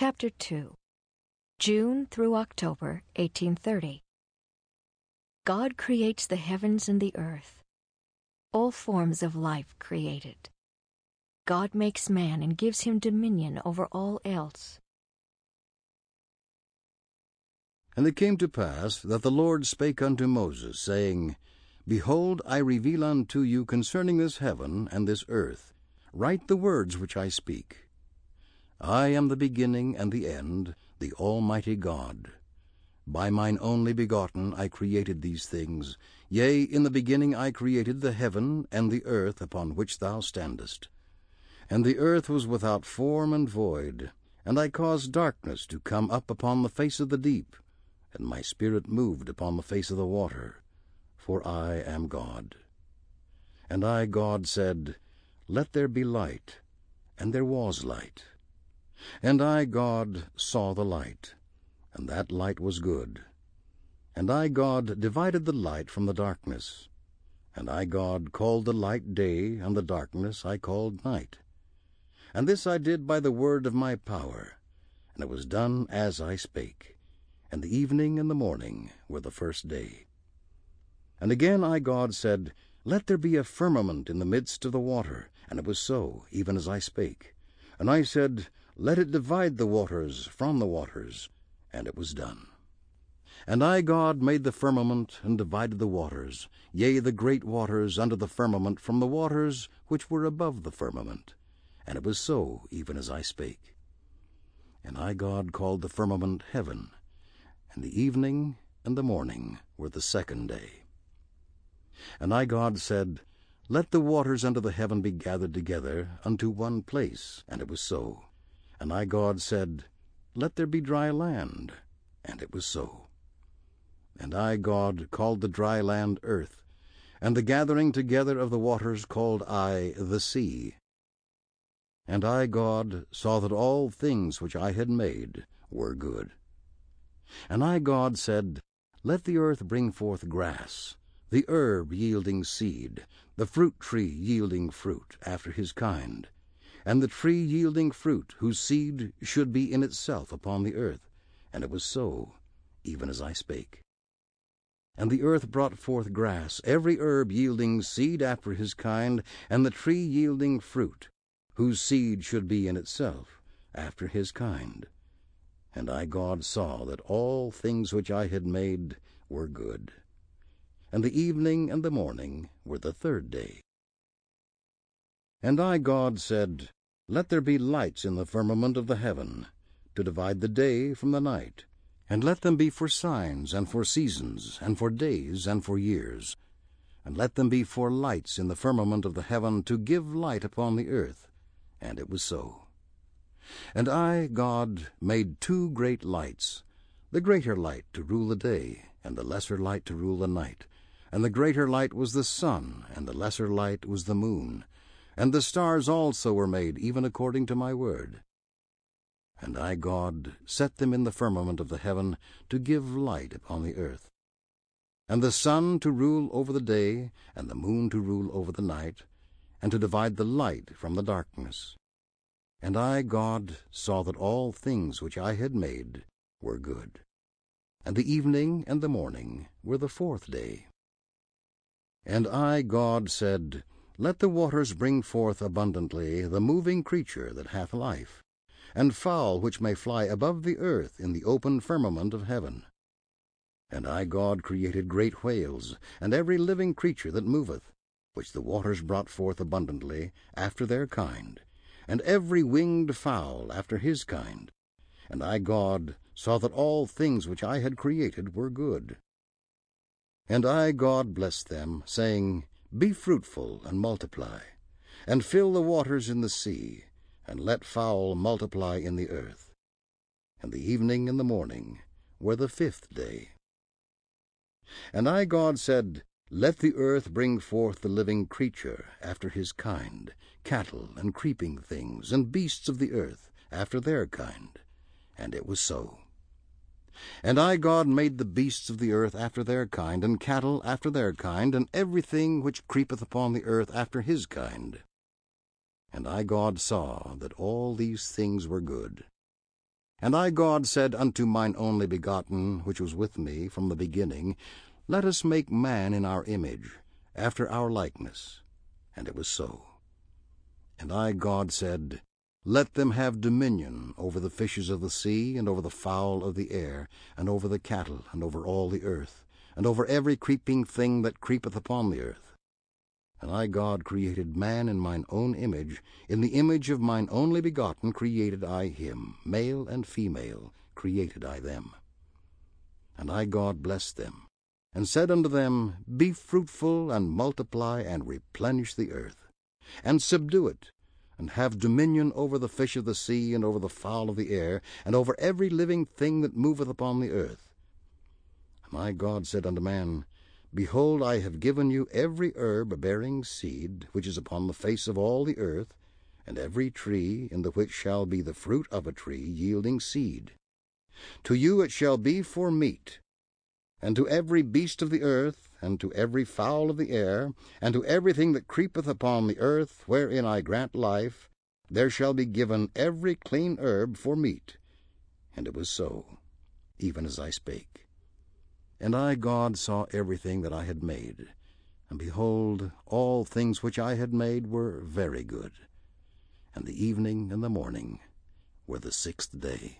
Chapter 2 June through October 1830 God creates the heavens and the earth, all forms of life created. God makes man and gives him dominion over all else. And it came to pass that the Lord spake unto Moses, saying, Behold, I reveal unto you concerning this heaven and this earth. Write the words which I speak. I am the beginning and the end, the Almighty God. By mine only begotten I created these things. Yea, in the beginning I created the heaven and the earth upon which thou standest. And the earth was without form and void, and I caused darkness to come up upon the face of the deep, and my spirit moved upon the face of the water. For I am God. And I, God, said, Let there be light. And there was light. And I, God, saw the light, and that light was good. And I, God, divided the light from the darkness. And I, God, called the light day, and the darkness I called night. And this I did by the word of my power, and it was done as I spake. And the evening and the morning were the first day. And again I, God, said, Let there be a firmament in the midst of the water. And it was so, even as I spake. And I said, let it divide the waters from the waters. And it was done. And I, God, made the firmament, and divided the waters, yea, the great waters under the firmament from the waters which were above the firmament. And it was so, even as I spake. And I, God, called the firmament heaven. And the evening and the morning were the second day. And I, God, said, Let the waters under the heaven be gathered together unto one place. And it was so. And I, God, said, Let there be dry land. And it was so. And I, God, called the dry land earth, and the gathering together of the waters called I the sea. And I, God, saw that all things which I had made were good. And I, God, said, Let the earth bring forth grass, the herb yielding seed, the fruit tree yielding fruit after his kind, and the tree yielding fruit, whose seed should be in itself upon the earth. And it was so, even as I spake. And the earth brought forth grass, every herb yielding seed after his kind, and the tree yielding fruit, whose seed should be in itself after his kind. And I, God, saw that all things which I had made were good. And the evening and the morning were the third day. And I, God, said, Let there be lights in the firmament of the heaven, to divide the day from the night, and let them be for signs, and for seasons, and for days, and for years. And let them be for lights in the firmament of the heaven, to give light upon the earth. And it was so. And I, God, made two great lights, the greater light to rule the day, and the lesser light to rule the night. And the greater light was the sun, and the lesser light was the moon and the stars also were made, even according to my word. And I, God, set them in the firmament of the heaven to give light upon the earth. And the sun to rule over the day, and the moon to rule over the night, and to divide the light from the darkness. And I, God, saw that all things which I had made were good. And the evening and the morning were the fourth day. And I, God, said, let the waters bring forth abundantly the moving creature that hath life, and fowl which may fly above the earth in the open firmament of heaven. And I God created great whales, and every living creature that moveth, which the waters brought forth abundantly, after their kind, and every winged fowl after his kind. And I God saw that all things which I had created were good. And I God blessed them, saying, be fruitful and multiply, and fill the waters in the sea, and let fowl multiply in the earth. And the evening and the morning were the fifth day. And I, God, said, Let the earth bring forth the living creature after his kind, cattle and creeping things, and beasts of the earth after their kind. And it was so. And I, God, made the beasts of the earth after their kind, and cattle after their kind, and everything which creepeth upon the earth after his kind. And I, God, saw that all these things were good. And I, God, said unto mine only begotten, which was with me from the beginning, Let us make man in our image, after our likeness. And it was so. And I, God, said, Let them have dominion over the fishes of the sea, and over the fowl of the air, and over the cattle, and over all the earth, and over every creeping thing that creepeth upon the earth. And I, God, created man in mine own image, in the image of mine only begotten created I him, male and female created I them. And I, God, blessed them, and said unto them, Be fruitful, and multiply, and replenish the earth, and subdue it, and have dominion over the fish of the sea, and over the fowl of the air, and over every living thing that moveth upon the earth. I, God, said unto man, Behold, I have given you every herb bearing seed, which is upon the face of all the earth, and every tree in the which shall be the fruit of a tree yielding seed. To you it shall be for meat, and to every beast of the earth, and to every fowl of the air, and to everything that creepeth upon the earth, wherein I grant life, there shall be given every clean herb for meat. And it was so, even as I spake. And I, God, saw everything that I had made, and behold, all things which I had made were very good. And the evening and the morning were the sixth day.